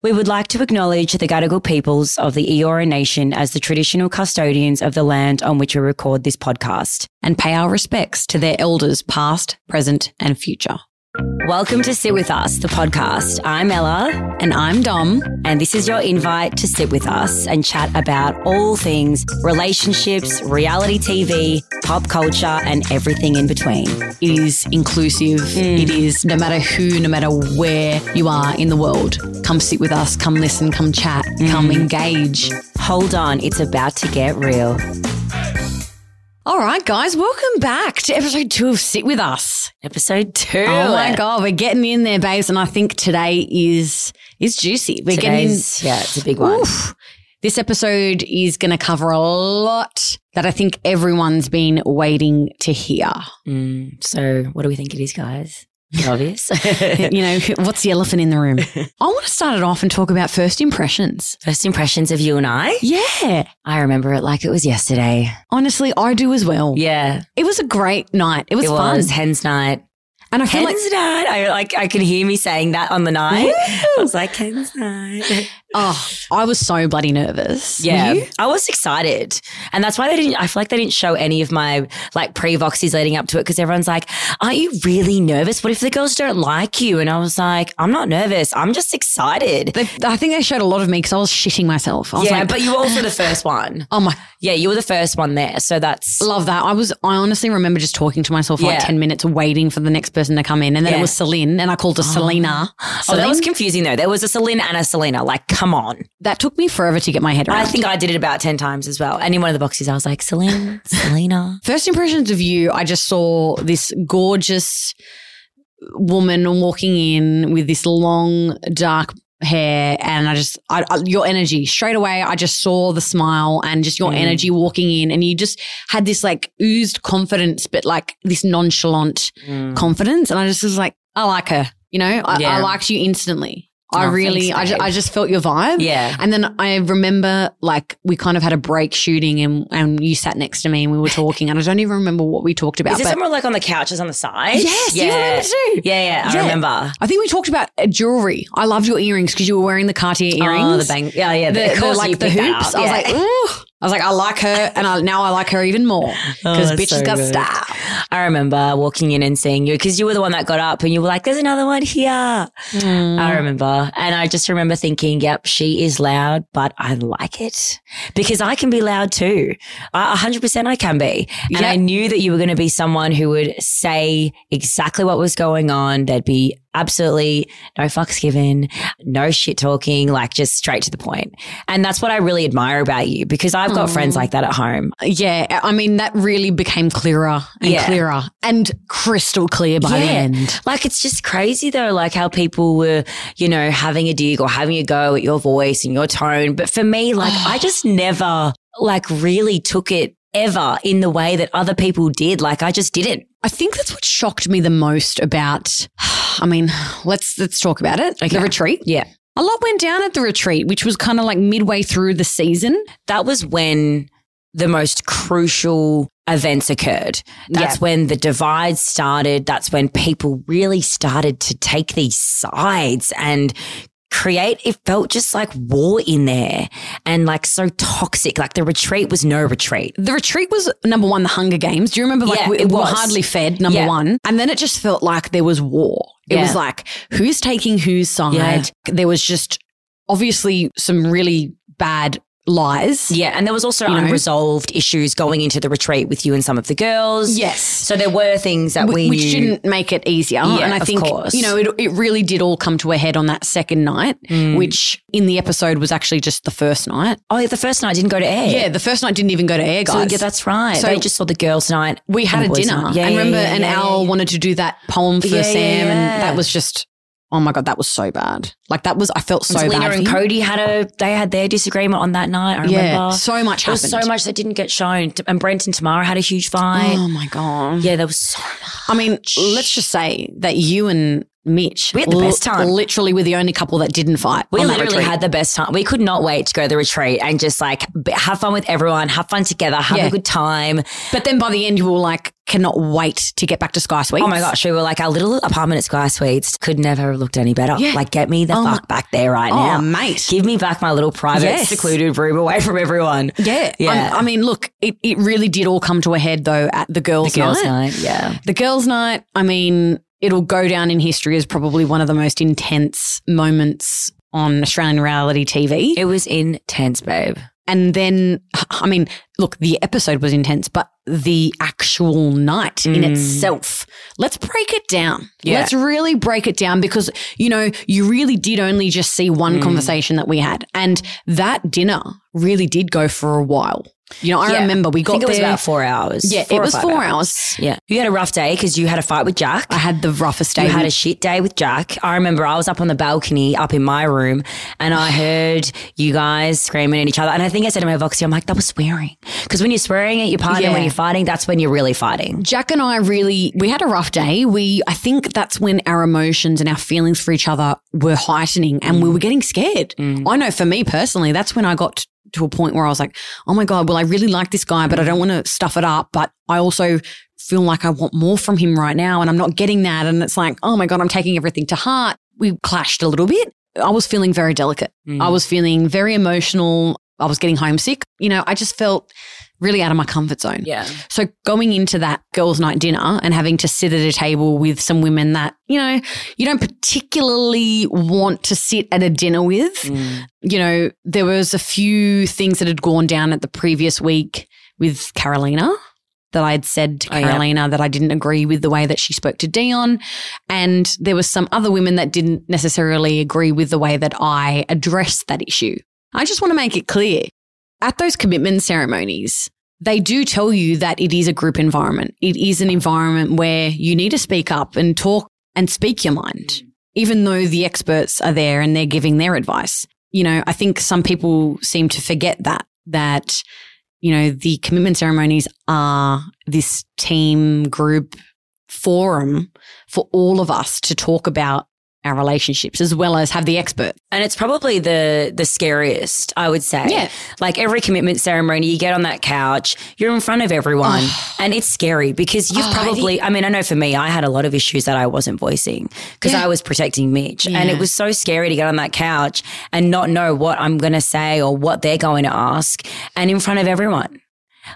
We would like to acknowledge the Gadigal peoples of the Eora Nation as the traditional custodians of the land on which we record this podcast. and pay our respects to their elders past, present, and future. Welcome to Sit With Us, the podcast. I'm Ella, And I'm Dom. and this is your invite to sit with us and chat about all things relationships, reality TV, pop culture, and everything in between. It is inclusive. Mm. It is no matter who, no matter where you are in the world. Come sit with us, come listen, come chat, come mm. engage. Hold on, it's about to get real. All right, guys, welcome back to episode two of Sit With Us. Episode two. Oh my God, we're getting in there, babes. And I think today is is juicy. We're getting Today's, yeah, it's a big one. Oof. This episode is going to cover a lot that I think everyone's been waiting to hear. Mm, so, what do we think it is, guys? Obvious. you know, what's the elephant in the room? I want to start it off and talk about first impressions. First impressions of you and I. Yeah. I remember it like it was yesterday. Honestly, I do as well. Yeah, It was a great night. It was it fun. was hens night. And I feel Hens like, night. I like. I could hear me saying that on the night. I was like, hens night. oh, I was so bloody nervous. Yeah? I was excited, and that's why they didn't. I feel like they didn't show any of my like pre-voxies leading up to it because everyone's like, "Aren't you really nervous? What if the girls don't like you?" And I was like, "I'm not nervous. I'm just excited." They, I think they showed a lot of me because I was shitting myself. I was yeah, like, but you were also the first one. oh my, Yeah, you were the first one there, so that's love that. I was, I honestly remember just talking to myself for like 10 minutes waiting for the next person to come in. And then Yeah. it was Celine and I called her oh. Selena. Oh, that was confusing though. There was a Celine and a Selena. Like, come on. That took me forever to get my head around. I think I did it about 10 times as well. And in one of the boxes, I was like, Celine, Selena. First impressions of you, I just saw this gorgeous woman walking in with this long, dark hair. And I just, I, I, your energy straight away, I just saw the smile and just your Mm. energy walking in. And you just had this like oozed confidence, but like this nonchalant confidence. And I just was like, I like her. You know, I, Yeah. I liked you instantly. I Oh, really, thanks, I, just. I just felt your vibe. Yeah. And then I remember like we kind of had a break shooting and, and you sat next to me and we were talking and I don't even remember what we talked about. Is this but somewhere like on the couches on the side? Yes, you yeah. remember too. Yeah, yeah, I Yeah. remember. I think we talked about uh, jewelry. I loved your earrings because you were wearing the Cartier earrings. Oh, the bang. Yeah, yeah. The, of the, like the hoops. up. I was like, ooh. I was like, I like her, and I, now I like her even more because Oh, bitch so has got good. style. I remember walking in and seeing you because you were the one that got up and you were like, there's another one here. Mm. I remember. And I just remember thinking, yep, she is loud, but I like it because I can be loud too. I, 100% I can be. And Yeah. I knew that you were going to be someone who would say exactly what was going on. There'd be absolutely no fucks given, no shit talking, like just straight to the point. And that's what I really admire about you because I've got friends like that at home. Yeah, I mean that really became clearer and Yeah. clearer and crystal clear by the end. Like it's just crazy though, like how people were, you know, having a dig or having a go at your voice and your tone. But for me, like I just never like really took it ever in the way that other people did. Like I just didn't. I think that's what shocked me the most about. I mean, let's let's talk about it. Okay. The retreat. Yeah. A lot went down at the retreat, which was kind of like midway through the season. That was when the most crucial events occurred. That's Yeah. when the divide started. That's when people really started to take these sides and create it felt just like war in there and like so toxic like the retreat was no retreat The retreat was number one, the Hunger Games. Do you remember? Like Yeah, we, we were hardly fed. Number Yeah. one, and then it just felt like there was war. It Yeah. was like who's taking whose side. There was just obviously some really bad lies. yeah and there was also You know? unresolved issues going into the retreat with you and some of the girls Yes. so there were things that we Wh- which knew didn't make it easier. Yeah, and I think, course. you know, it, it really did all come to a head on that second night, Mm. which in the episode was actually just the first night. oh yeah the first night didn't go to air Yeah, the first night didn't even go to air, so, guys. yeah that's right So- they just saw the girls night we had a dinner. night. Yeah, and remember, yeah, and yeah, Al yeah. wanted to do that poem for Sam, and that was just, oh my God, that was so bad. Like, that was, I felt so Selena bad. and. Cody had a they had their disagreement on that night I remember Yeah, so much there was happened. so much that didn't get shown and Brent and Tamara had a huge fight Oh my God. yeah there was so much I mean, let's just say that you and Mitch. We had the best time. Literally, we're the only couple that didn't fight. We literally retreat. had the best time. We could not wait to go to the retreat and just like have fun with everyone, have fun together, have Yeah. a good time. But then by the end, you were like, cannot wait to get back to Sky Suites. Oh my gosh, we were like our little apartment at Sky Suites could never have looked any better. Yeah. Like, get me the Oh my- fuck back there right Oh, now. mate. Give me back my little private, Yes. secluded room away from everyone. Yeah. Yeah. I, I mean, look, it, it really did all come to a head though at the girls' The girls' night. night, yeah. The girls' night, I mean, it'll go down in history as probably one of the most intense moments on Australian reality TV. It was intense, babe. And then, I mean, look, the episode was intense, but the actual night in Mm. itself, let's break it down. Yeah. Let's really break it down because, you know, you really did only just see one Mm. conversation that we had. And that dinner really did go for a while. You know, I Yeah. remember we I got think it was there. about four hours. yeah, Four it was four hours. Yeah. You had a rough day because you had a fight with Jack. I had the roughest day. You had a shit day with Jack. I remember I was up on the balcony up in my room and I heard you guys screaming at each other. And I think I said to my Voxy, I'm like, that was swearing. Because when you're swearing at your partner, Yeah. when you're fighting, that's when you're really fighting. Jack and I really we had a rough day. We I think that's when our emotions and our feelings for each other were heightening and we mm. were getting scared. Mm. I know for me personally, that's when I got to a point where I was like, "Oh my god, well I really like this guy, but I don't want to stuff it up, but I also feel like I want more from him right now and I'm not getting that and it's like, "Oh my god, I'm taking everything to heart." We clashed a little bit. I was feeling very delicate. Mm. I was feeling very emotional. I was getting homesick. You know, I just felt really out of my comfort zone. Yeah. So going into that girls' night dinner and having to sit at a table with some women that, you know, you don't particularly want to sit at a dinner with. Mm. You know, there was a few things that had gone down at the previous week with Carolina that I had said to Oh, yeah. Carolina that I didn't agree with the way that she spoke to Dion. And there was some other women that didn't necessarily agree with the way that I addressed that issue. I just want to make it clear at those commitment ceremonies, they do tell you that it is a group environment. It is an environment where you need to speak up and talk and speak your mind, even though the experts are there and they're giving their advice. You know, I think some people seem to forget that, that, you know, the commitment ceremonies are this team group forum for all of us to talk about our relationships as well as have the expert. And it's probably the the scariest, I would say. Yeah. Like every commitment ceremony, you get on that couch, you're in front of everyone, oh. and it's scary because you've Oh, probably, I mean, I know for me, I had a lot of issues that I wasn't voicing because Yeah. I was protecting Mitch. And it was so scary to get on that couch and not know what I'm going to say or what they're going to ask and in front of everyone.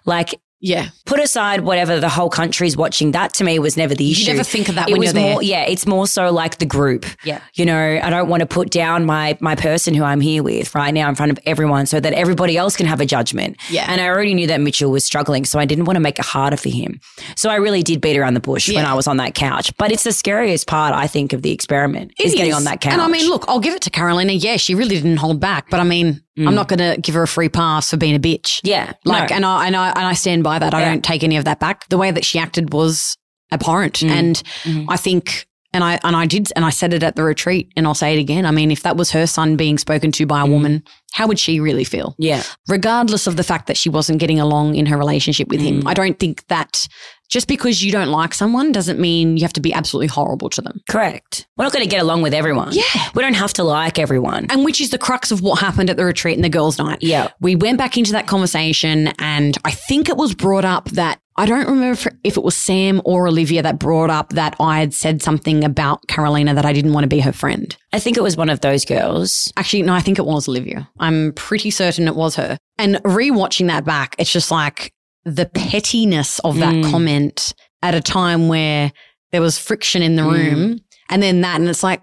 Like, Yeah. put aside whatever the whole country's watching. That to me was never the issue. You never think of that it when you're there. more, yeah, it's more so like the group. Yeah. You know, I don't want to put down my my person who I'm here with right now in front of everyone so that everybody else can have a judgment. Yeah. And I already knew that Mitchell was struggling, so I didn't want to make it harder for him. So I really did beat around the bush when I was on that couch. But it's the scariest part, I think, of the experiment is getting on that couch. And I mean, look, I'll give it to Carolina. Yeah, she really didn't hold back, but I mean, I'm mm. not going to give her a free pass for being a bitch. yeah, Like, no. and I and I and I stand by that. I don't take any of that back. The way that she acted was abhorrent, mm. and Mhm. I think. And I and I did and I said it at the retreat and I'll say it again. I mean, if that was her son being spoken to by a mm-hmm. woman, how would she really feel? yeah, Regardless of the fact that she wasn't getting along in her relationship with him. Mm. I don't think that just because you don't like someone doesn't mean you have to be absolutely horrible to them. correct. We're not going to get along with everyone. Yeah. we don't have to like everyone. And which is the crux of what happened at the retreat and the girls' night. Yeah. We went back into that conversation, and I think it was brought up that I don't remember if- if it was Sam or Olivia that brought up that I had said something about Carolina that I didn't want to be her friend. I think it was one of those girls. Actually, no, I think it was Olivia. I'm pretty certain it was her. And rewatching that back, it's just like the pettiness of that Mm. comment at a time where there was friction in the Mm. room. And then that, and it's like,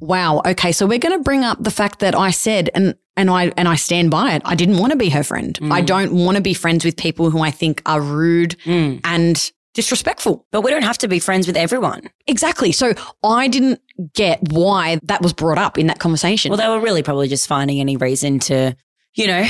wow, okay, so we're going to bring up the fact that I said, and and I and I stand by it. I didn't want to be her friend. I Mm. don't want to be friends with people who I think are rude Mm. and disrespectful. But we don't have to be friends with everyone. Exactly. So I didn't get why that was brought up in that conversation. Well, they were really probably just finding any reason to, you know,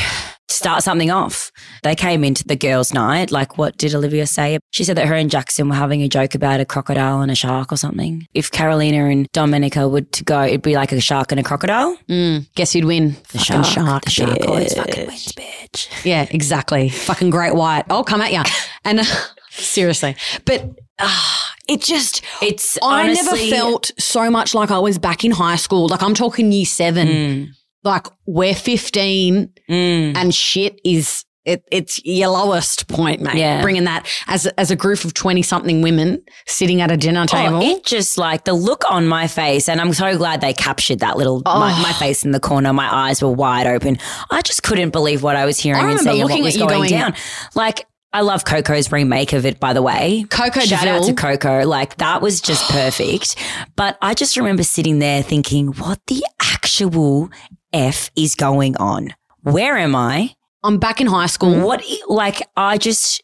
start something off. They came into the girls' night. Like, what did Olivia say? She said that her and Jackson were having a joke about a crocodile and a shark or something. If Carolina and Domenica were to go, it'd be like a shark and a crocodile. Mm, guess who'd win? The Fucking shark. the shark bitch. always fucking wins, bitch. Yeah, exactly. Fucking great white. I'll come at ya. And uh, seriously, but ah, it just, It's I honestly, never felt so much like I was back in high school. Like I'm talking year seven. Mm, Like we're 15 mm. and shit is it, it's your lowest point, mate. Yeah. Bringing that as as a group of twenty something women sitting at a dinner table. Oh, it just like the look on my face, and I'm so glad they captured that little my, Oh. my face in the corner. My eyes were wide open. I just couldn't believe what I was hearing I and seeing what was going, going- down. Like I love Coco's remake of it, by the way. Coco Shout out to Coco. Like that was just perfect. But I just remember sitting there thinking, what the actual F is going on? Where am I? I'm back in high school. What, like, I just,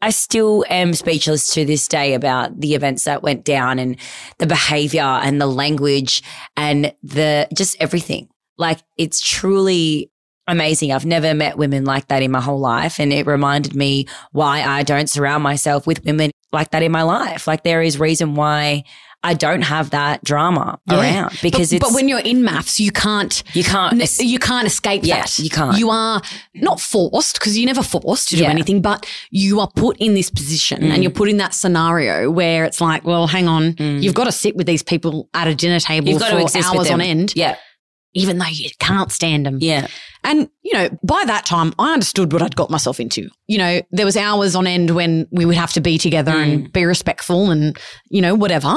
I still am speechless to this day about the events that went down and the behavior and the language and the just everything. Like, it's truly amazing. I've never met women like that in my whole life. And it reminded me why I don't surround myself with women like that in my life. Like, there is reason why I don't have that drama Yeah. around because but, it's, but when you're in MAFS, you can't you can't, n- you can't escape Yeah, that. you can't. You are not forced because you're never forced to do Yeah. anything, but you are put in this position Mm. and you're put in that scenario where it's like, well, hang on, Mm. you've got to sit with these people at a dinner table you've got to for hours on end, Yeah. Even though you can't stand them. Yeah. And, you know, by that time, I understood what I'd got myself into. You know, there was hours on end when we would have to be together Mm. and be respectful and, you know, whatever.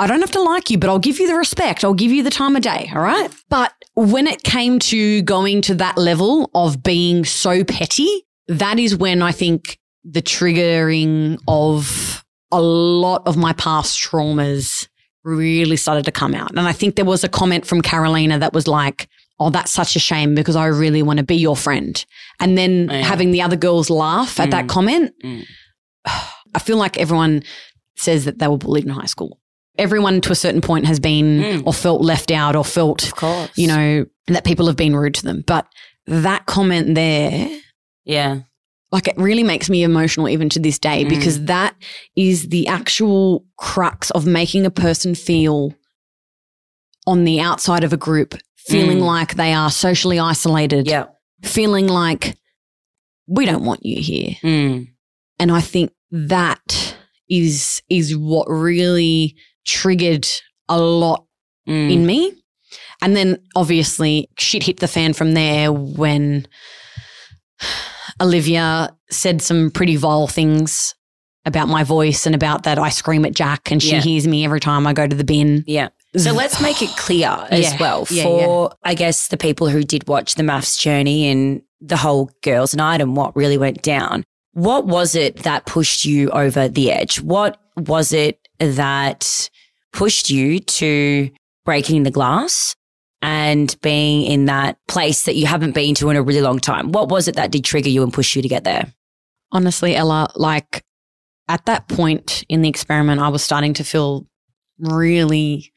I don't have to like you, but I'll give you the respect. I'll give you the time of day. All right. But when it came to going to that level of being so petty, that is when I think the triggering of a lot of my past traumas really started to come out. And I think there was a comment from Carolina that was like, Oh, that's such a shame because I really want to be your friend. And then Yeah. having the other girls laugh at that Mm. comment, Mm. I feel like everyone says that they were bullied in high school. Everyone to a certain point has been Mm. or felt left out or felt, Of course. you know, that people have been rude to them. But that comment there, yeah. Like it really makes me emotional even to this day Mm. because that is the actual crux of making a person feel on the outside of a group, feeling Mm. like they are socially isolated, Yeah. feeling like we don't want you here. Mm. And I think that is is what really triggered a lot Mm. in me. And then obviously shit hit the fan from there when Olivia said some pretty vile things about my voice and about that I scream at Jack and she Yeah. hears me every time I go to the bin. yeah. So let's make it clear as Yeah. well Yeah, for, I guess, the people who did watch the MAFS journey and the whole girls' night and what really went down. What was it that pushed you over the edge? What was it that pushed you to breaking the glass and being in that place that you haven't been to in a really long time? What was it that did trigger you and push you to get there? Honestly, Ella, like at that point in the experiment, I was starting to feel really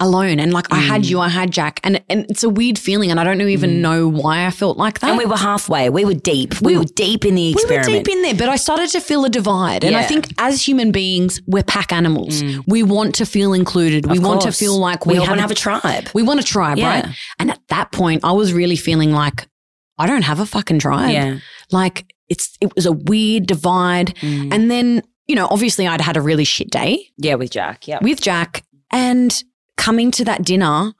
alone. And like I had Mm. you, I had Jack. And, and it's a weird feeling. And I don't even Mm. know why I felt like that. And we were halfway. We were deep. We, We- were deep in the we experiment. were deep in there, but I started to feel a divide. And I think as human beings, we're pack animals. Mm. We want to feel included. we Of want to feel like we we, want have, to have a tribe. we want a tribe, Yeah. right? And at that point, I was really feeling like I don't have a fucking tribe. Yeah. Like it's it was a weird divide. Mm. And then, you know, obviously I'd had a really shit day Yeah, with Jack. Yeah. with Jack and coming to that dinner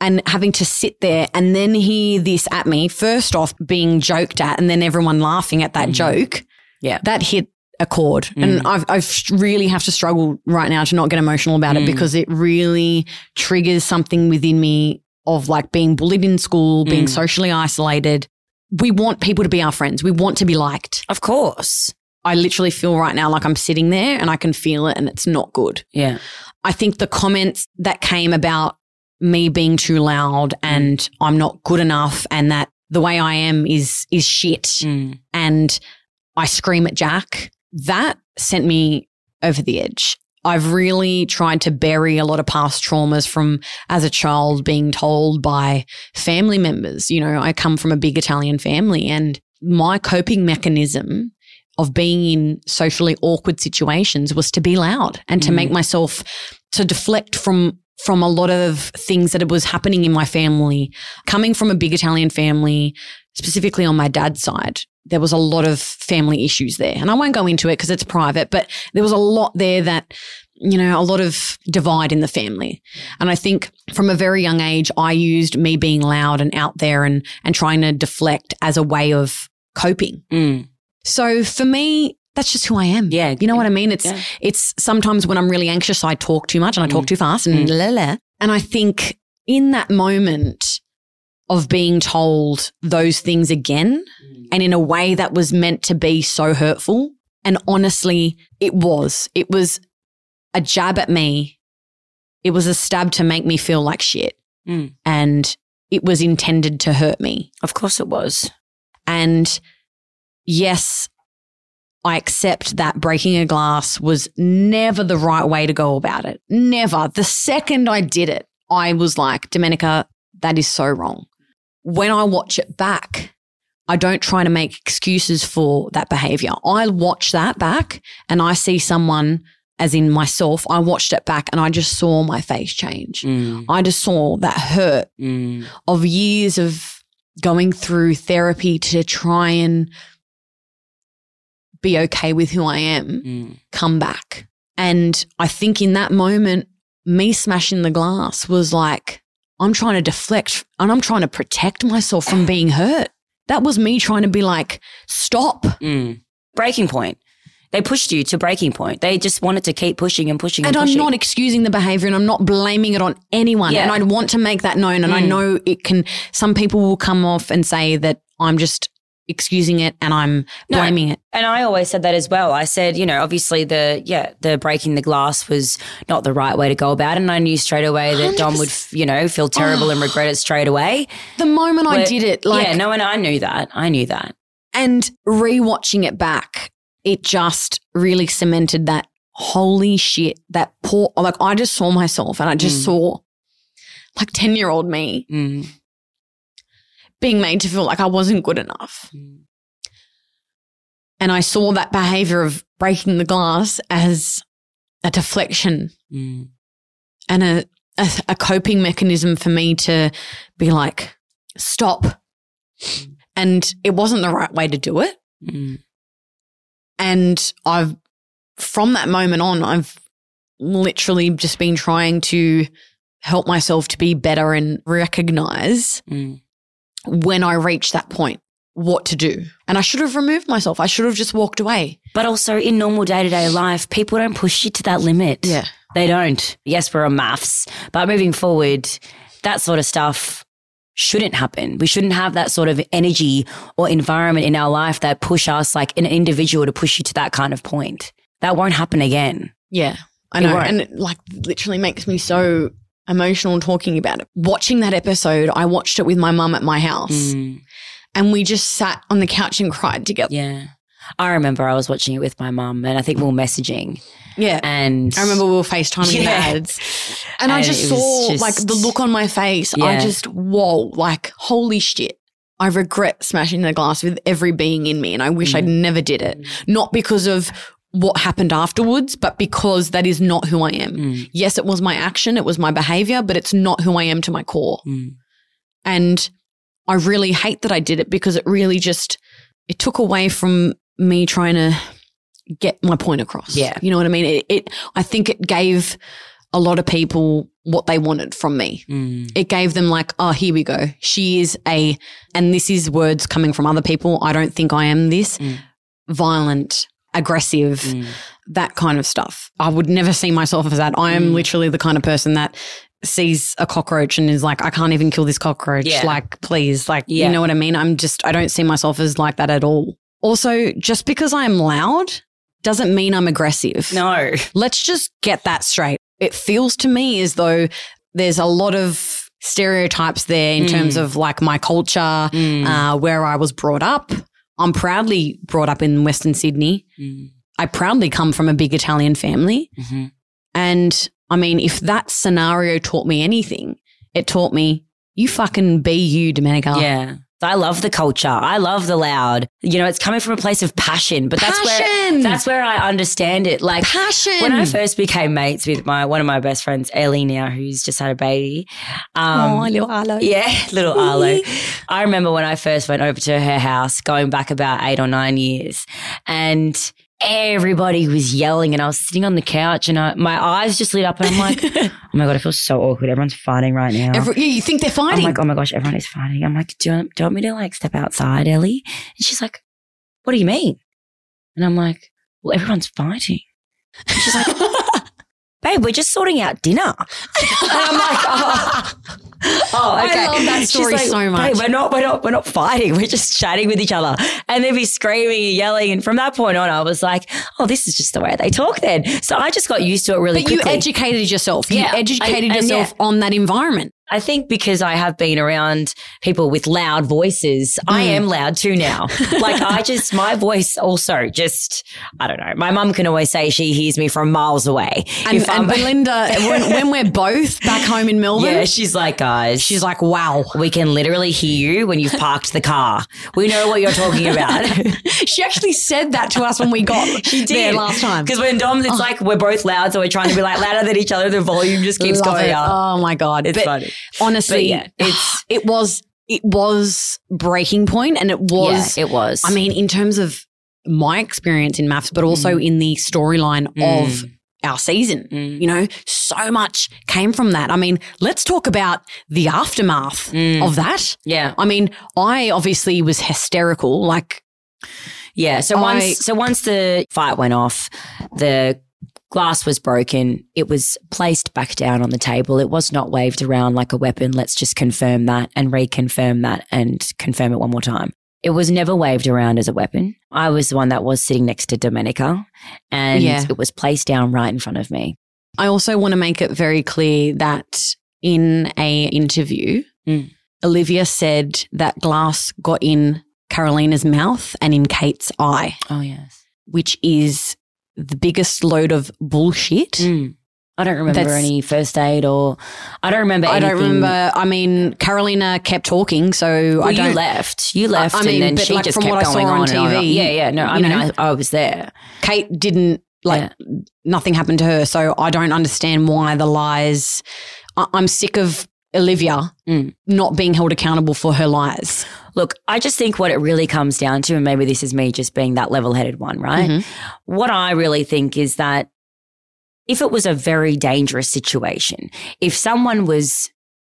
and having to sit there and then hear this at me, first off being joked at and then everyone laughing at that Mhm. joke. Yeah. That hit a chord. And Mm. I've, I've really have to struggle right now to not get emotional about Mm. it because it really triggers something within me of like being bullied in school, being Mm. socially isolated. We want people to be our friends. We want to be liked. Of course. I literally feel right now like I'm sitting there and I can feel it and it's not good. Yeah. I think the comments that came about me being too loud and I'm not good enough and that the way I am is is shit Mm. and I scream at Jack, that sent me over the edge. I've really tried to bury a lot of past traumas from as a child being told by family members. You know, I come from a big Italian family and my coping mechanism of being in socially awkward situations was to be loud and to Mm. make myself to deflect from from a lot of things that was happening in my family coming from a big Italian family specifically on my dad's side there was a lot of family issues there. And I won't go into it because it's private, but there was a lot there that, you know, a lot of divide in the family. And I think from a very young age, I used me being loud and out there and, and trying to deflect as a way of coping. Mm. So for me, that's just who I am. Yeah. You know what I mean? It's Yeah. it's sometimes when I'm really anxious, I talk too much and I talk Mm. too fast and la la. And I think in that moment of being told those things again and in a way that was meant to be so hurtful, and honestly, it was. It was a jab at me. It was a stab to make me feel like shit. Mm. And it was intended to hurt me. Of course it was. And yes, I accept that breaking a glass was never the right way to go about it. Never. The second I did it, I was like, Domenica, that is so wrong. When I watch it back, I don't try to make excuses for that behavior. I watch that back and I see someone, as in myself, I watched it back and I just saw my face change. Mm. I just saw that hurt Mm. of years of going through therapy to try and be okay with who I am Mm. come back. And I think in that moment, me smashing the glass was like, I'm trying to deflect and I'm trying to protect myself from being hurt. That was me trying to be like, stop. Mm. Breaking point. They pushed you to breaking point. They just wanted to keep pushing and pushing and, And I'm not excusing the behavior and I'm not blaming it on anyone. Yeah. And I want to make that known. And I Mm. know it can, some people will come off and say that I'm just excusing it and I'm No. blaming it. And I always said that as well. I said, you know, obviously the yeah, the breaking the glass was not the right way to go about it. And I knew straight away that Dom would, you know, feel terrible and regret it straight away. The moment I did it, like, yeah, no, and I knew that. I knew that. and rewatching it back, it just really cemented that holy shit, that poor, like, I just saw myself and I just Mm. saw like 10 year old me Mm. Being made to feel like I wasn't good enough. Mm. And I saw that behavior of breaking the glass as a deflection Mm. and a, a, a coping mechanism for me to be like, stop. And it wasn't the right way to do it. Mm. And I've, from that moment on, I've literally just been trying to help myself to be better and recognize Mm. When I reach that point what to do. And I should have removed myself. I should have just walked away. But also in normal day to day life, people don't push you to that limit. Yeah. They don't. Yes, we're on MAFS, but moving forward, that sort of stuff shouldn't happen. We shouldn't have that sort of energy or environment in our life that push us like an individual to push you to that kind of point. That won't happen again. Yeah. I know. And it like literally makes me so emotional talking about it. Watching that episode, I watched it with my mum at my house Mm, and we just sat on the couch and cried together. yeah. I remember I was watching it with my mum and I think we were messaging Yeah. and I remember we were FaceTiming Yeah. dads. And, I just saw just- like the look on my face. I just, whoa, like, holy shit. I regret smashing the glass with every being in me. And I wish I Mm. never did it. Not because of what happened afterwards, but because that is not who I am. Mm, Yes, it was my action, it was my behavior, but it's not who I am to my core. mm, And I really hate that I did it because it really just it took away from me trying to get my point across. Yeah. You know what I mean? It, it I think it gave a lot of people what they wanted from me. mm, It gave them like, oh, here we go. She is a and this is words coming from other people. I don't think I am this Mm. violent, aggressive, mm. that kind of stuff. I would never see myself as that. I am Mm. literally the kind of person that sees a cockroach and is like, I can't even kill this cockroach. Yeah. Like, please, like, Yeah. you know what I mean? I'm just, I don't see myself as like that at all. Also, just because I am loud doesn't mean I'm aggressive. No. Let's just get that straight. It feels to me as though there's a lot of stereotypes there in Mm. terms of like my culture, Mm, uh, where I was brought up. I'm proudly brought up in Western Sydney. mm, I proudly come from a big Italian family. mhm. And I mean, if that scenario taught me anything, it taught me you fucking be you, Domenica. Yeah. I love the culture. I love the loud. You know, it's coming from a place of passion, but that's where that's where I understand it. Like Passion. when I first became mates with my one of my best friends, Ellie now, who's just had a baby. Um, little Arlo. yeah, little Arlo. I remember when I first went over to her house, going back about eight or nine years, and everybody was yelling, and I was sitting on the couch, and I, my eyes just lit up, and I'm like, oh my god, I feel so awkward. Everyone's fighting right now. Every, yeah, you think they're fighting? I'm like, oh my gosh, everyone is fighting. I'm like, do you, want, do you want me to like step outside, Ellie? And she's like, what do you mean? And I'm like, well, everyone's fighting. And she's like, babe, we're just sorting out dinner. And I'm like, oh, oh I okay. love that story like, so much. Babe, we're not, we're not, we're not fighting. We're just chatting with each other. And they'd be screaming and yelling. And from that point on, I was like, oh, this is just the way they talk then. So I just got used to it really but you educated yourself. You Yeah, educated and- and yourself on that environment. I think because I have been around people with loud voices, I Mm. am loud too now. like I just, my voice also just, I don't know. My mum can always say she hears me from miles away. And, If and Belinda, when, when we're both back home in Melbourne, yeah, she's like, guys, she's like, wow. we can literally hear you when you've parked the car. We know what you're talking about. She actually said that to us when we got she there did last time. Because when Dom's, it's like we're both loud, so we're trying to be like louder than each other. The volume just keeps Love going it. up. Oh my god! it's But funny. Honestly, yeah, it's it was it was breaking point, and it was. yeah, it was. I mean, in terms of my experience in MAFS, but also in the storyline Mm. of our season. Mm. You know, so much came from that. I mean, let's talk about the aftermath Mm. of that. yeah. I mean, I obviously was hysterical. Like, Yeah. So I- once so once the fight went off, the glass was broken. It was placed back down on the table. It was not waved around like a weapon. Let's just confirm that and reconfirm that and confirm it one more time. It was never waved around as a weapon. I was the one that was sitting next to Domenica and Yeah. it was placed down right in front of me. I also want to make it very clear that in a interview, Mm. Olivia said that glass got in Carolina's mouth and in Kate's eye, Oh yes. which is the biggest load of bullshit. Mm. I don't remember That's- any first aid or I don't remember I don't remember. I mean, Carolina kept talking, so Well, I don't. you left. You left, I mean, and then she like just from kept what I saw going on on. TV, Yeah, yeah. No, I mean. I, I was there. Kate didn't like nothing happened to her, so I don't understand why the lies. I- I'm sick of Olivia Mm. not being held accountable for her lies. Look, I just think what it really comes down to, and maybe this is me just being that level headed one, right? Mhm. What I really think is that if it was a very dangerous situation, if someone was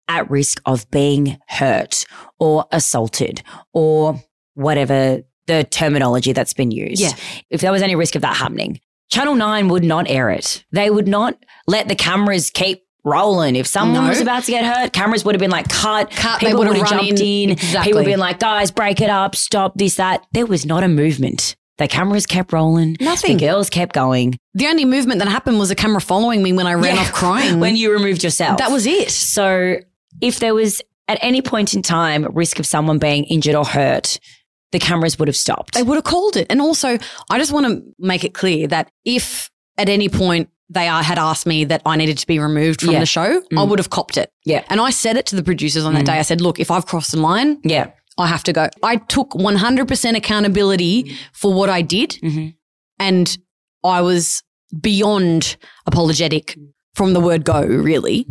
at risk of being hurt or assaulted or whatever the terminology that's been used, Yeah. if there was any risk of that happening, Channel 9 would not air it. They would not let the cameras keep rolling. If someone No. was about to get hurt, cameras would have been like cut. Cut, People would have jumped in. in. Exactly. People would have been like, guys, break it up, stop this, that. There was not a movement. The cameras kept rolling. Nothing. The girls kept going. The only movement that happened was a camera following me when I ran Yeah. off crying. When you removed yourself. that was it. So if there was at any point in time risk of someone being injured or hurt, the cameras would have stopped. They would have called it. And also, I just want to make it clear that if at any point they are, had asked me that I needed to be removed from Yeah. the show, I Mm. would have copped it. Yeah. And I said it to the producers on that Mm. day. I said, look, if I've crossed the line, yeah. I have to go. I took 100% accountability for what I did. Mhm. And I was beyond apologetic from the word go, really.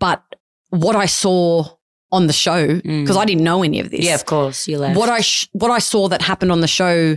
But what I saw on the show, Mm. because I didn't know any of this. Yeah, of course. You left. What I sh- what I saw that happened on the show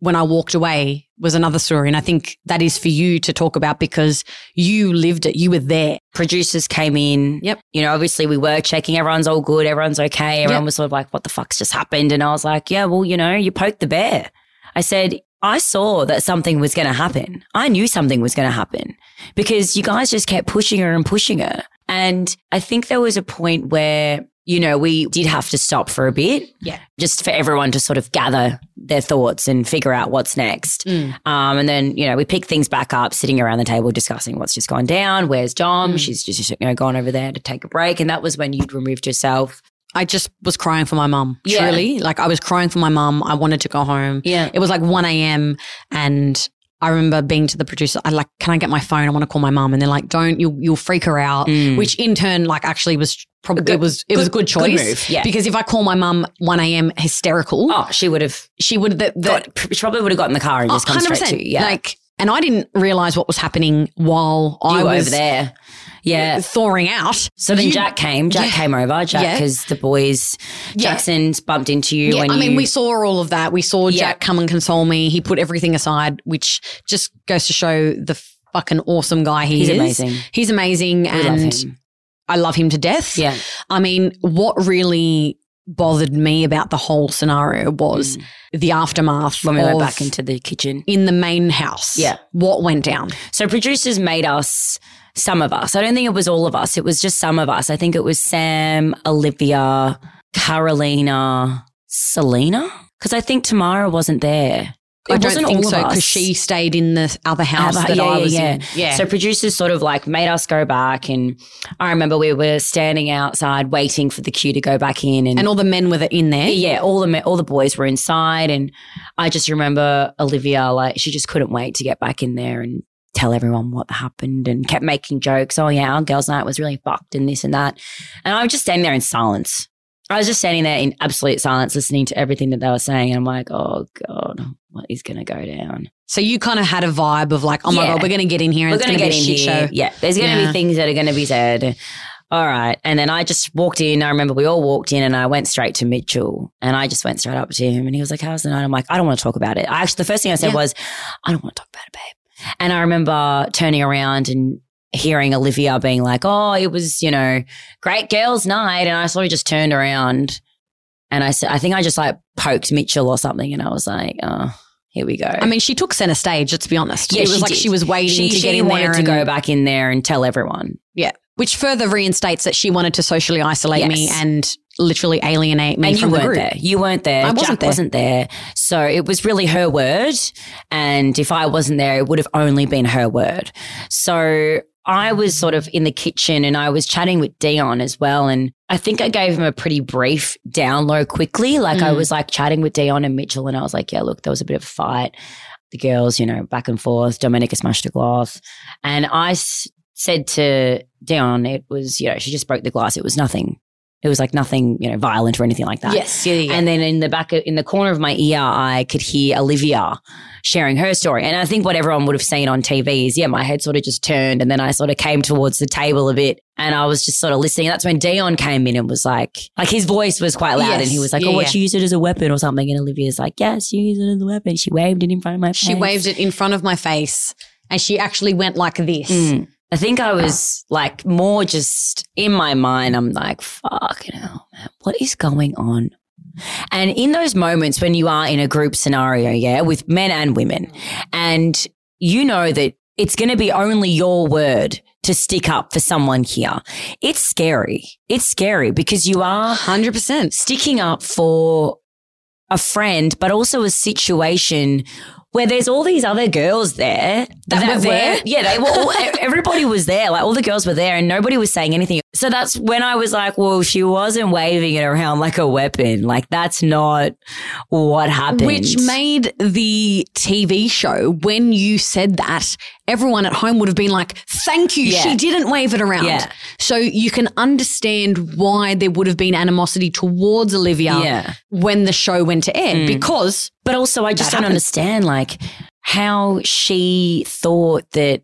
when I walked away was another story, and I think that is for you to talk about because you lived it, you were there. producers came in. Yep. You know, obviously we were checking everyone's all good, everyone's okay. Everyone Yep. was sort of like, what the fuck's just happened? And I was like, yeah, well, you know, you poked the bear. I said, I saw that something was going to happen. I knew something was going to happen because you guys just kept pushing her and pushing her. And I think there was a point where, you know, we did have to stop for a bit. Yeah. Just for everyone to sort of gather their thoughts and figure out what's next. Um, and then, you know, we pick things back up, sitting around the table discussing what's just gone down. Where's Dom? Mm. She's just, you know, gone over there to take a break. And that was when you'd removed yourself. I just was crying for my mum. Yeah. Truly, like I was crying for my mum. I wanted to go home. Yeah. It was like one a.m. and I remember being to the producer, I like, can I get my phone? I want to call my mum. And they're like, don't, you'll, you'll freak her out. Mm. Which in turn, like actually was probably, Good- it was, it was a good good- good choice. move, yeah. Because if I call my mum 1 a.m. hysterical, Oh, she would have she would, the, she probably would have got in the car and just come straight to you. Yeah. Like, and I didn't realize what was happening while you I was over there. Yeah. thawing out. So then You- Jack came. Jack Yeah. came over. Jack, Yeah. because the boys, Yeah. Jackson's bumped into you Yeah, I you. mean, we saw all of that. We saw Yeah. Jack come and console me. He put everything aside, which just goes to show the fucking awesome guy he he's is. amazing. He's amazing, We love and him. I love him to death. Yeah. I mean, what really bothered me about the whole scenario was Mm. the aftermath When we went back into the kitchen. in the main house. Yeah. what went down? So producers made us, some of us. I don't think it was all of us. It was just some of us. I think it was Sam, Olivia, Carolina, Selena. Because I think Tamara wasn't there. I It don't wasn't think all so because she stayed in the other house Other- that yeah, I was yeah. in. Yeah. So producers sort of like made us go back, and I remember we were standing outside waiting for the queue to go back in, and, and all the men were in there. yeah, all the all the boys were inside, and I just remember Olivia like she just couldn't wait to get back in there and tell everyone what happened, and kept making jokes. Oh yeah, our girls' night was really fucked, and this and that, and I was just standing there in silence. I was just standing there in absolute silence, listening to everything that they were saying, and I'm like, oh god, what is going to go down? So you kind of had a vibe of like, oh my Yeah. god, we're going to get in here and We're it's going to get be a in here. show. Yeah, there's going to Yeah. be things that are going to be said. All right. And then I just walked in. I remember we all walked in and I went straight to Mitchell and I just went straight up to him and he was like, How's the night? I'm like, I don't want to talk about it. I actually, the first thing I said Yeah. was, I don't want to talk about it, babe. And I remember turning around and hearing Olivia being like, Oh, it was, you know, great girls' night. And I sort of just turned around and I said, I think I just like poked Mitchell or something. And I was like, Oh, here we go. I mean, she took center stage, let's be honest. Yeah, it was she like did. she was waiting she, to she get in wanted there to and, go back in there and tell everyone. Yeah. Which further reinstates that she wanted to socially isolate me and literally alienate me and you from the weren't group. there. You weren't there. I wasn't Jack there. wasn't there. So it was really her word. And if I wasn't there, it would have only been her word. So I was sort of in the kitchen and I was chatting with Dion as well. And I think I gave him a pretty brief down low quickly. Like I Mm. was like chatting with Dion and Mitchell and I was like, yeah, look, there was a bit of a fight. The girls, you know, back and forth. Domenica smashed a glass. And I s- said to Dion, it was, you know, she just broke the glass. It was nothing. It was like nothing, you know, violent or anything like that. Yes. Yeah, yeah. And then in the back, in the corner of my ear, I could hear Olivia sharing her story. And I think what everyone would have seen on TV is, yeah, my head sort of just turned and then I sort of came towards the table a bit and I was just sort of listening. That's when Dion came in and was like, like his voice was quite loud Yes. and he was like, Yeah, oh, what, yeah. she used it as a weapon or something. And Olivia's like, yes, you used it as a weapon. She waved it in front of my face. she waved it in front of my face and she actually went like this. Mm. I think I was like more just in my mind. I'm like, fuck, you know, man, what is going on? And in those moments when you are in a group scenario, yeah, with men and women, and you know that it's going to be only your word to stick up for someone here, it's scary. It's scary because you are 100%. sticking up for a friend, but also a situation where there's all these other girls there That were there? Yeah, they were all, everybody was there. Like all the girls were there and nobody was saying anything. So that's when I was like, well, she wasn't waving it around like a weapon. Like that's not what happened. Which made the TV show, when you said that, everyone at home would have been like, thank you, Yeah. she didn't wave it around. Yeah. So you can understand why there would have been animosity towards Olivia Yeah. when the show went to air Mm. because But also, I just don't happened. understand like how she thought that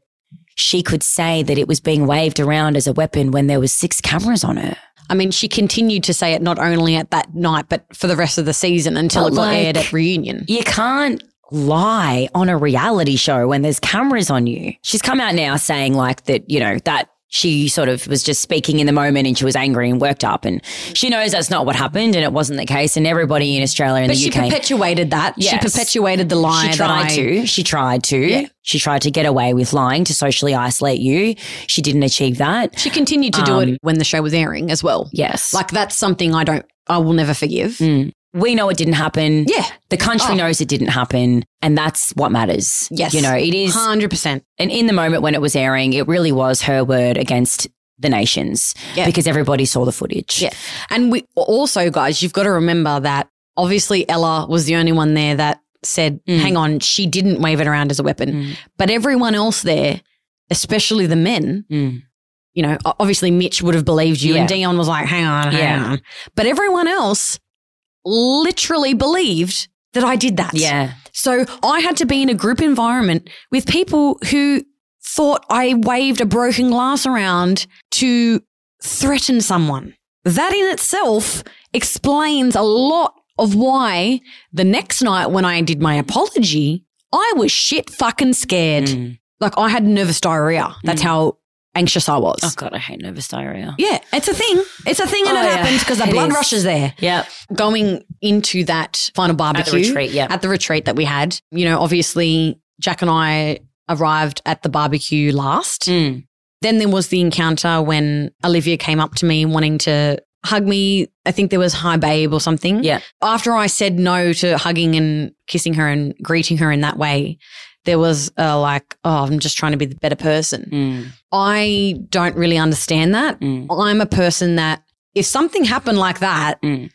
she could say that it was being waved around as a weapon when there was six cameras on her. I mean, she continued to say it not only at that night, but for the rest of the season until But it got like- aired at reunion. You can't lie on a reality show when there's cameras on you. She's come out now saying like that, you know, that she sort of was just speaking in the moment and she was angry and worked up and she knows that's not what happened and it wasn't the case and everybody in Australia and But the she UK perpetuated that. She perpetuated the lie. she that tried I- to. She tried to. Yeah. She tried to get away with lying to socially isolate you. She didn't achieve that. She continued to do Um, it when the show was airing as well. Yes. Like that's something I don't, I will never forgive. Mm. We know it didn't happen. Yeah, The country Oh. knows it didn't happen. And that's what matters. Yes. You know, it is. hundred percent. And in the moment when it was airing, it really was her word against the nations Yeah. because everybody saw the footage. Yeah. And we also, guys, you've got to remember that obviously Ella was the only one there that said, Mm. hang on, she didn't wave it around as a weapon. Mm. But everyone else there, especially the men, Mm. you know, obviously Mitch would have believed you, Yeah. and Dion was like, hang on, hang Yeah. on. But everyone else literally believed that I did that. Yeah. So I had to be in a group environment with people who thought I waved a broken glass around to threaten someone. That in itself explains a lot of why the next night when I did my apology, I was shit fucking scared. Mm. Like I had nervous diarrhea. That's Mm. how anxious I was. Oh God, I hate nervous diarrhea. Yeah, it's a thing. It's a thing and Oh, it yeah. happens because the It blood is. rushes there. Yeah. Going into that final barbecue retreat, yeah. At the retreat that we had, you know, obviously Jack and I arrived at the barbecue last. Mm. Then there was the encounter when Olivia came up to me wanting to hug me. I think there was hi babe or something. Yeah. After I said no to hugging and kissing her and greeting her in that way, there was uh, like, oh, I'm just trying to be the better person. Mm. I don't really understand that. Mm. I'm a person that if something happened like that, Mm.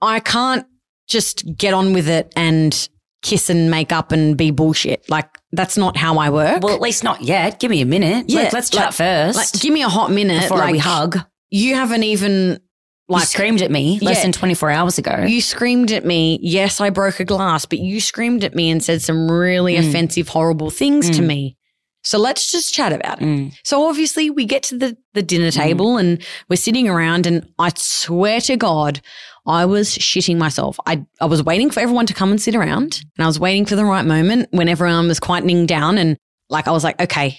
I can't just get on with it and kiss and make up and be bullshit. Like that's not how I work. Well, at least not yet. Give me a minute. Yeah, Like, let's chat like- first. like give me a hot minute before like we hug. You haven't even Like, you screamed at me less Yeah. than 24 hours ago. you screamed at me. Yes, I broke a glass, but you screamed at me and said some really Mm. offensive, horrible things to Mm. me. So let's just chat about it. Mm. So obviously we get to the, the dinner table and we're sitting around and I swear to God, I was shitting myself. I, I was waiting for everyone to come and sit around and I was waiting for the right moment when everyone was quietening down and like I was like, okay,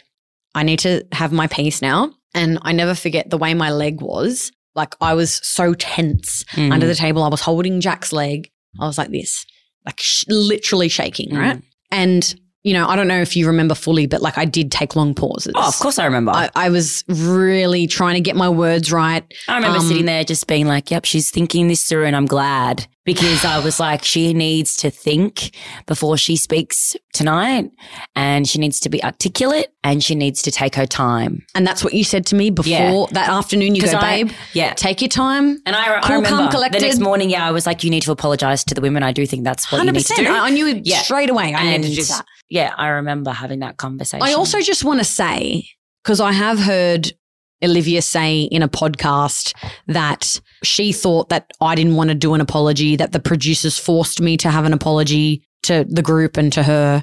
I need to have my peace now. And I never forget the way my leg was. Like I was so tense Mm. under the table. I was holding Jack's leg. I was like this, like sh- literally shaking, Mm. right? And, you know, I don't know if you remember fully, but like I did take long pauses. Oh, of course I remember. I, I, was really trying to get my words right. I remember um, sitting there just being like, yep, she's thinking this through and I'm glad because I was like, she needs to think before she speaks tonight and she needs to be articulate and she needs to take her time. And that's what you said to me before Yeah. that afternoon. You go, I- babe, Yeah. take your time. And I, I Cool, calm, remember the next morning, yeah, I was like, you need to apologize to the women. I do think that's what you need to do. I, I knew Yeah. straight away. I needed to do that. yeah, I remember having that conversation. I also just want to say, because I have heard Olivia say in a podcast that she thought that I didn't want to do an apology, that the producers forced me to have an apology to the group and to her,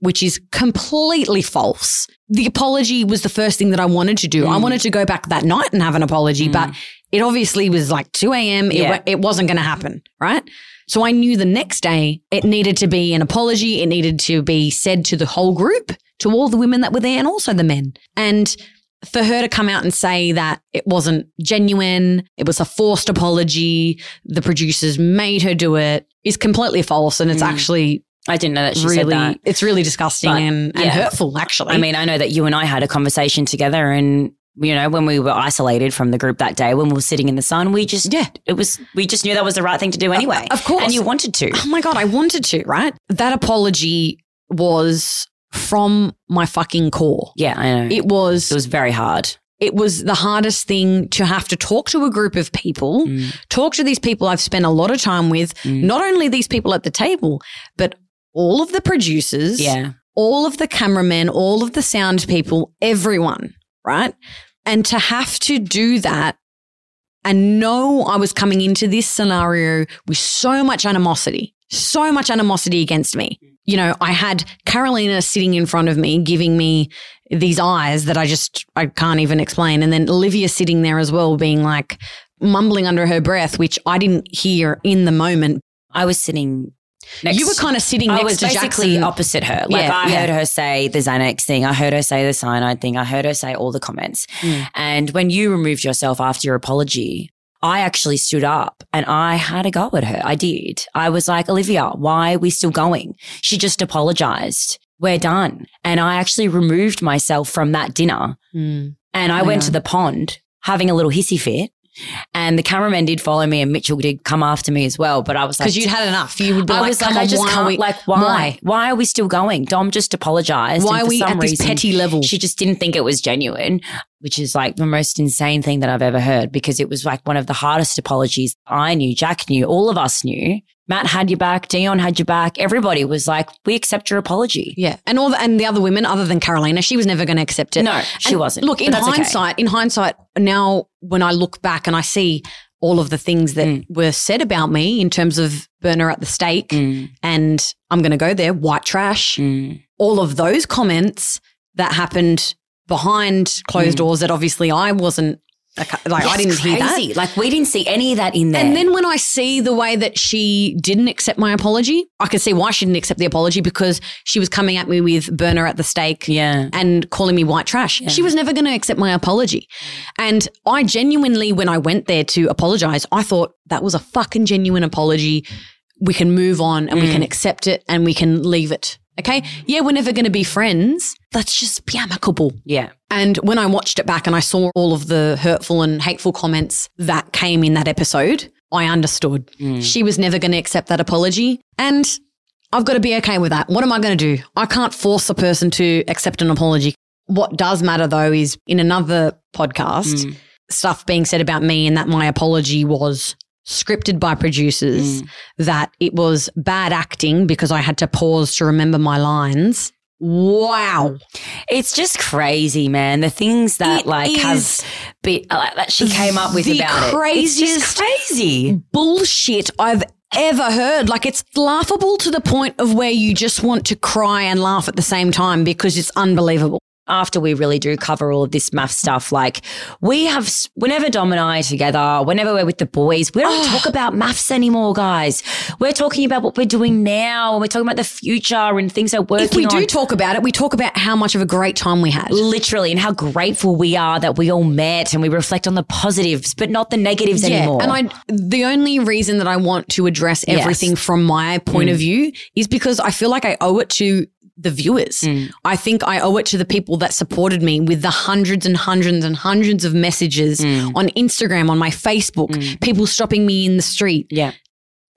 which is completely false. The apology was the first thing that I wanted to do. I Mm. wanted to go back that night and have an apology, Mm. but it obviously was like 2 a.m. Yeah. wa- it wasn't going to happen, right? So I knew the next day it needed to be an apology. It needed to be said to the whole group, to all the women that were there and also the men. And for her to come out and say that it wasn't genuine, it was a forced apology, the producers made her do it is completely false. And it's Mm. actually I didn't know that she said that. it's really disgusting But, and, and yeah. hurtful, actually. I mean, I know that you and I had a conversation together and you know, when we were isolated from the group that day, when we were sitting in the sun, we just, Yeah. it was, we just knew that was the right thing to do anyway. of course. And you wanted to. Oh my God, I wanted to, right? That apology was from my fucking core. Yeah, I know. It, was It was very hard. it was the hardest thing to have to talk to a group of people, Mm, talk to these people I've spent a lot of time with, mm. not only these people at the table, but all of the producers, Yeah. all of the cameramen, all of the sound people, everyone, right? And to have to do that and know I was coming into this scenario with so much animosity, so much animosity against me. You know, I had Carolina sitting in front of me, giving me these eyes that I just, I can't even explain. And then Olivia sitting there as well, being like, mumbling under her breath, which I didn't hear in the moment. I was sitting next you were kind of sitting I next was to basically Jackson. opposite her. Like Yeah, I yeah. heard her say the Xanax thing. I heard her say the cyanide thing. I heard her say all the comments. Mm. And when you removed yourself after your apology, I actually stood up and I had a go at her. I did. I was like, Olivia, why are we still going? She just apologized. We're done. And I actually removed myself from that dinner Mm. and I Oh, went yeah. to the pond having a little hissy fit. And the cameraman did follow me and Mitchell did come after me as well. But I was like, Because you'd had enough. You would be I like, was like, "Come I just can't. we- like, why? why? why? are we still going? Dom just apologized. Why are we at this petty level? She just didn't think it was genuine. Which is like the most insane thing that I've ever heard because it was like one of the hardest apologies I knew, Jack knew, all of us knew. Matt had your back, Dion had your back. Everybody was like, we accept your apology. Yeah, and all the, and the other women, other than Carolina, she was never going to accept it. No, she And wasn't. Look, in that's okay. hindsight, in hindsight, now when I look back and I see all of the things that Mm. were said about me in terms of burner at the stake, Mm, and I'm going to go there, white trash, mm. all of those comments that happened behind closed Mm. doors that obviously I wasn't like I didn't hear that. Like we didn't see any of that in there. And then when I see the way that she didn't accept my apology, I can see why she didn't accept the apology because she was coming at me with burner at the stake yeah. and calling me white trash. Yeah. She was never going to accept my apology. And I genuinely, when I went there to apologize, I thought that was a fucking genuine apology. We can move on and we Mm. can accept it and we can leave it. Okay. Yeah, we're never going to be friends. Let's just be amicable. Yeah. And when I watched it back and I saw all of the hurtful and hateful comments that came in that episode, I understood. Mm. She was never going to accept that apology. And I've got to be okay with that. What am I going to do? I can't force a person to accept an apology. What does matter though is in another podcast, Mm. stuff being said about me and that my apology was scripted by producers, Mm. that it was bad acting because I had to pause to remember my lines. Wow. It's just crazy, man. The things that It like have been uh, that she came up with about it. It's just craziest- crazy. bullshit I've ever heard. Like it's laughable to the point of where you just want to cry and laugh at the same time because it's unbelievable. After we really do cover all of this MAFS stuff, like we have, whenever Dom and I are together, whenever we're with the boys, we don't oh. talk about MAFS anymore, guys. We're talking about what we're doing now, and we're talking about the future and things we're working If we on. do talk about it, we talk about how much of a great time we had. literally and how grateful we are that we all met and we reflect on the positives but not the negatives anymore And I the only reason that I want to address Yes. everything from my point of mm. view is because I feel like I owe it to the viewers. Mm. I think I owe it to the people that supported me with the hundreds and hundreds and hundreds of messages Mm. on Instagram, on my Facebook, Mm. people stopping me in the street, yeah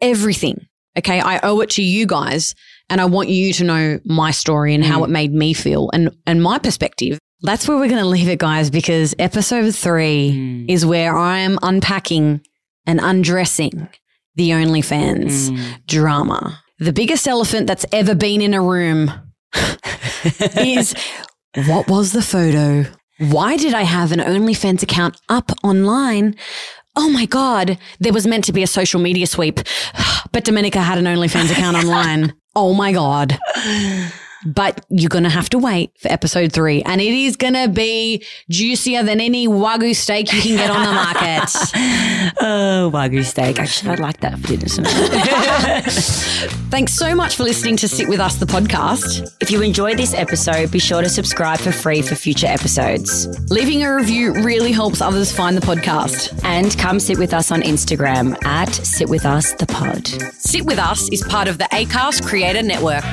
everything. Okay. I owe it to you guys and I want you to know my story and how Mm. it made me feel and, and my perspective. That's where we're going to leave it, guys, because episode three Mm. is where I am unpacking and undressing the OnlyFans Mm. drama. The biggest elephant that's ever been in a room is what was the photo? Why did I have an OnlyFans account up online? Oh my God, there was meant to be a social media sweep, but Domenica had an OnlyFans account online. Oh my God. But you're going to have to wait for episode three. And it is going to be juicier than any Wagyu steak you can get on the market. oh wagyu steak actually i'd like that for dinner Thanks so much for listening to Sit With Us, the podcast. if you enjoyed this episode be sure to subscribe for free for future episodes Leaving a review really helps others find the podcast. and come sit with us on instagram at sit with us the pod Sit With Us is part of the ACAST Creator Network.